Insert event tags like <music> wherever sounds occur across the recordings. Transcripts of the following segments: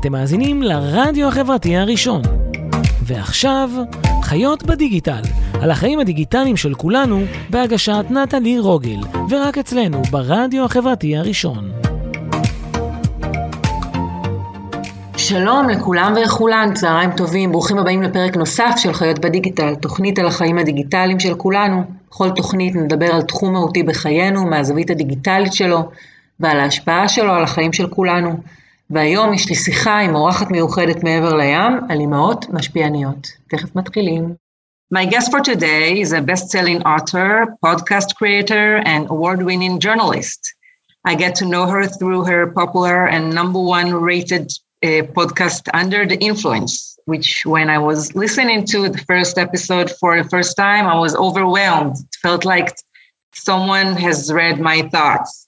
אתם מאזינים לרדיו החברתי הראשון. ועכשיו, חיות בדיגיטל, על החיים הדיגיטליים של כולנו, בהגשת נטלי רוגל, ורק אצלנו, ברדיו החברתי הראשון. שלום לכולם ולכולן, צהריים טובים, ברוכים הבאים לפרק נוסף של חיות בדיגיטל, תוכנית על החיים הדיגיטליים של כולנו. בכל תוכנית נדבר על תחום מהותי בחיינו, מהזווית הדיגיטלית שלו, ועל ההשפעה שלו על החיים של כולנו. והיום יש לי שיחה עם אורחת מיוחדת מעבר לים על אימהות משפיעניות. תכף מתחילים. My guest for today is a best-selling author, podcast creator, and award-winning journalist. I get to know her through her popular and number one rated uh, podcast, Under the Influence, which when I was listening to the first episode for the first time, I was overwhelmed. It felt like someone has read my thoughts.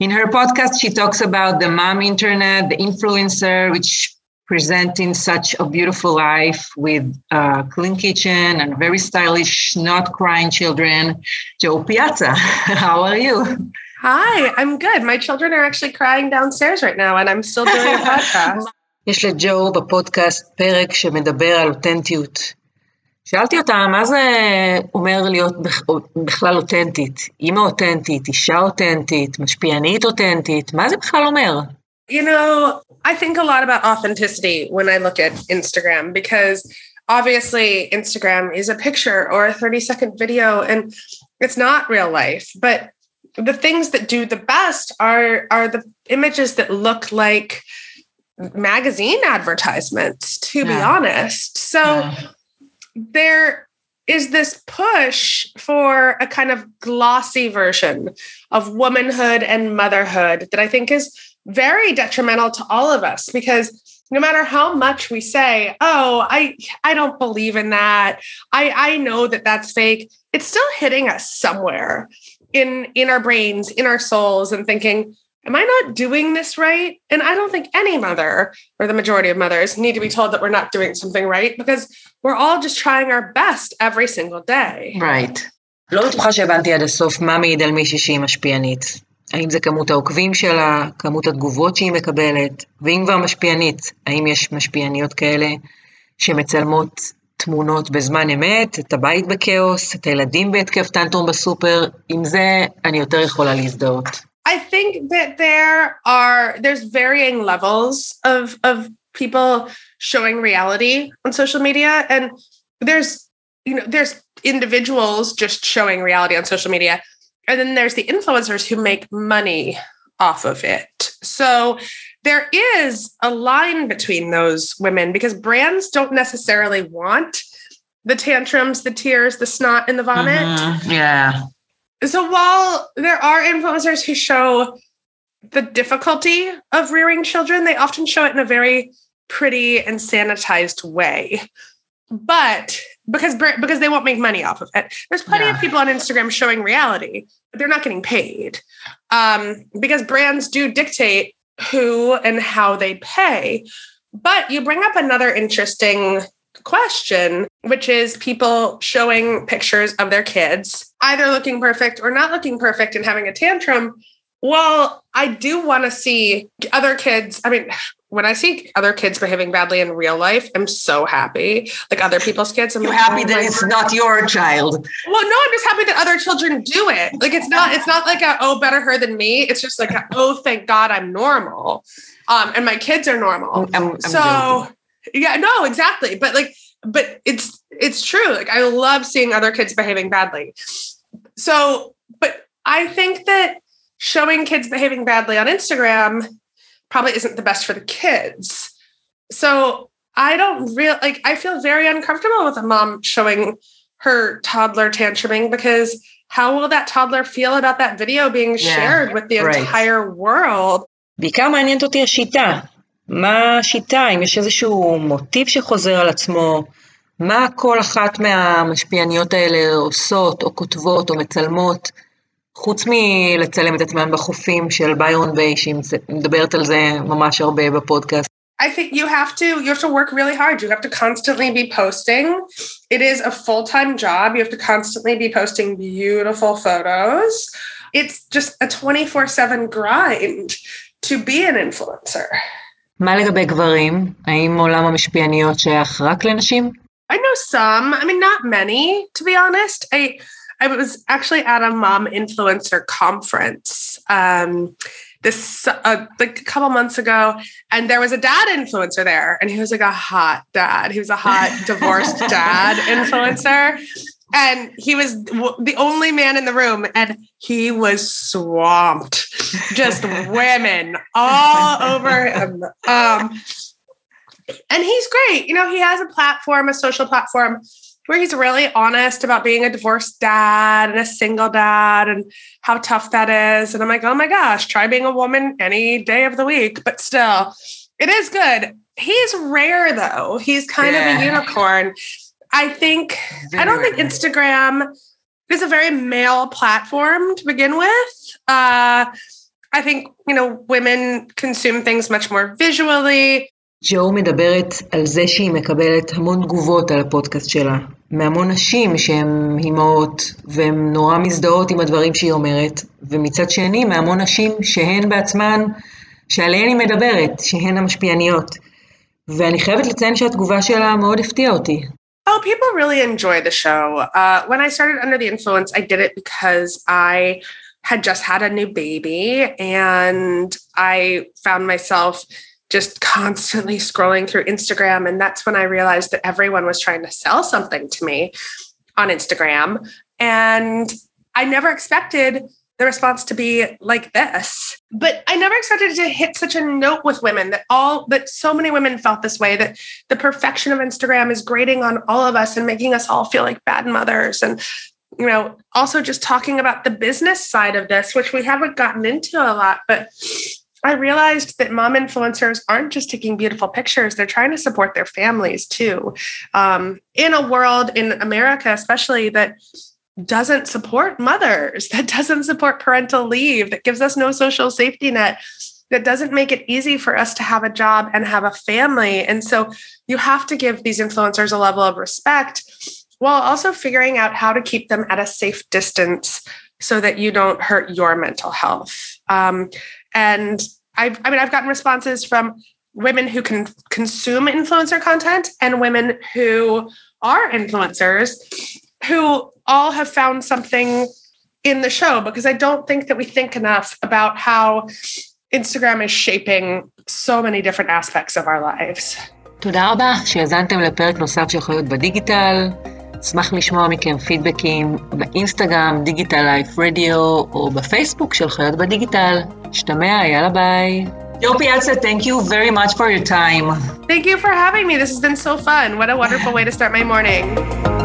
In her podcast, she talks about the mom internet, the influencer, which presenting such a beautiful life with a clean kitchen and very stylish, not crying children. Jo Piazza, <laughs> how are you? Hi, I'm good. My children are actually crying downstairs right now, and I'm still doing a <laughs> podcast. יש לג'ו בפודקאסט פרק שמדבר על אותנטיות, שאלתי אותה, מה זה אומר להיות בכלל אותנטית? אימא אותנטית, אישה אותנטית, משפיענית אותנטית, מה זה בכלל אומר? You know, I think a lot about authenticity when I look at Instagram because obviously Instagram is a picture or a 30 second video and it's not real life. But the things that do the best are are the images that look like magazine advertisements, to yeah. be honest. So yeah there is this push for a kind of glossy version of womanhood and motherhood that I think is very detrimental to all of us because no matter how much we say oh i i don't believe in that. I i know that that's fake it's still hitting us somewhere in in our brains in our souls and thinking am I not doing this right? And I don't think any mother or the majority of mothers need to be told that we're not doing something right because we're all just trying our best every single day. Right. לא בטוחה שהבנתי עד הסוף מה מעיד על מישהי שהיא משפיענית. האם זה כמות העוקבים שלה, כמות התגובות שהיא מקבלת, ואם כבר משפיענית, האם יש משפיעניות כאלה שמצלמות תמונות בזמן אמת, את הבית בכאוס, את הילדים בהתקף טנטרום בסופר, עם זה אני יותר יכולה להזדהות. I think that there are there's varying levels of of people showing reality on social media and there's you know there's individuals just showing reality on social media and then there's the influencers who make money off of it. So there is a line between those women because brands don't necessarily want the tantrums, the tears, the snot, and the vomit. Mm-hmm. Yeah so while there are influencers who show the difficulty of rearing children, they often show it in a very pretty and sanitized way. But because because they won't make money off of it, there's plenty yeah. of people on Instagram showing reality. But they're not getting paid um, because brands do dictate who and how they pay. But you bring up another interesting question, which is people showing pictures of their kids, either looking perfect or not looking perfect and having a tantrum. Well, I do want to see other kids. I mean, when I see other kids behaving badly in real life, I'm so happy. Like other people's kids, I'm You're like, happy oh that it's God. not your child. Well, no, I'm just happy that other children do it. Like it's not, it's not like a, oh, better her than me. It's just like a, oh, thank God I'm normal. Um, and my kids are normal. I'm, I'm so yeah, no, exactly. But like, but it's it's true. Like I love seeing other kids behaving badly. So, but I think that showing kids behaving badly on Instagram probably isn't the best for the kids. So I don't real like I feel very uncomfortable with a mom showing her toddler tantruming because how will that toddler feel about that video being yeah, shared with the right. entire world? בעיקר מעניינת אותי השיטה. מה השיטה, אם יש איזשהו מוטיב שחוזר על עצמו, מה כל אחת מהמשפיעניות האלה עושות, או כותבות, או מצלמות, חוץ מלצלם את עצמן בחופים של ביירון ביי, שהיא מדברת על זה ממש הרבה בפודקאסט. I think you have to you have to work really hard. You have to constantly be posting. It is a full-time job. You have to constantly be posting beautiful photos. It's just a 24/7 grind to be an influencer. מה לגבי גברים? האם עולם המשפיעניות שייך רק לנשים? I know some. I mean, not many, to be honest. I I was actually at a mom influencer conference um, this uh, like a couple months ago, and there was a dad influencer there, and he was like a hot dad. He was a hot <laughs> divorced dad influencer, and he was the only man in the room, and he was swamped, just women all over him. Um, and he's great. You know, he has a platform, a social platform where he's really honest about being a divorced dad and a single dad and how tough that is. And I'm like, oh my gosh, try being a woman any day of the week. But still, it is good. He's rare though. He's kind yeah. of a unicorn. I think, very I don't think Instagram is a very male platform to begin with. Uh, I think, you know, women consume things much more visually. ג'ו מדברת על זה שהיא מקבלת המון תגובות על הפודקאסט שלה, מהמון נשים שהן אימהות, והן נורא מזדהות עם הדברים שהיא אומרת, ומצד שני מהמון נשים שהן בעצמן, שעליהן היא מדברת, שהן המשפיעניות. ואני חייבת לציין שהתגובה שלה מאוד הפתיעה אותי. Oh, people really enjoy the show. Uh, when I started Under the Influence, I did it because I had just had a new baby and I found myself just constantly scrolling through Instagram. And that's when I realized that everyone was trying to sell something to me on Instagram. And I never expected the response to be like this. But I never expected to hit such a note with women that all that so many women felt this way that the perfection of Instagram is grating on all of us and making us all feel like bad mothers and you know also just talking about the business side of this which we haven't gotten into a lot but I realized that mom influencers aren't just taking beautiful pictures, they're trying to support their families too. Um, in a world in America, especially that doesn't support mothers, <laughs> that doesn't support parental leave, that gives us no social safety net, that doesn't make it easy for us to have a job and have a family. And so you have to give these influencers a level of respect while also figuring out how to keep them at a safe distance so that you don't hurt your mental health. Um, and I've, I mean, I've gotten responses from women who can consume influencer content and women who are influencers who all have found something in the show because I don't think that we think enough about how Instagram is shaping so many different aspects of our lives. תודה רבה שהאזנתם לפרק נוסף של חיות בדיגיטל. אשמח לשמוע מכם פידבקים באינסטגרם, דיגיטל לייף רדיו, או בפייסבוק של חיות בדיגיטל. השתמע, יאללה ביי. Yo Piazza, thank you very much for your time. Thank you for having me. This has been so fun. What a wonderful way to start my morning.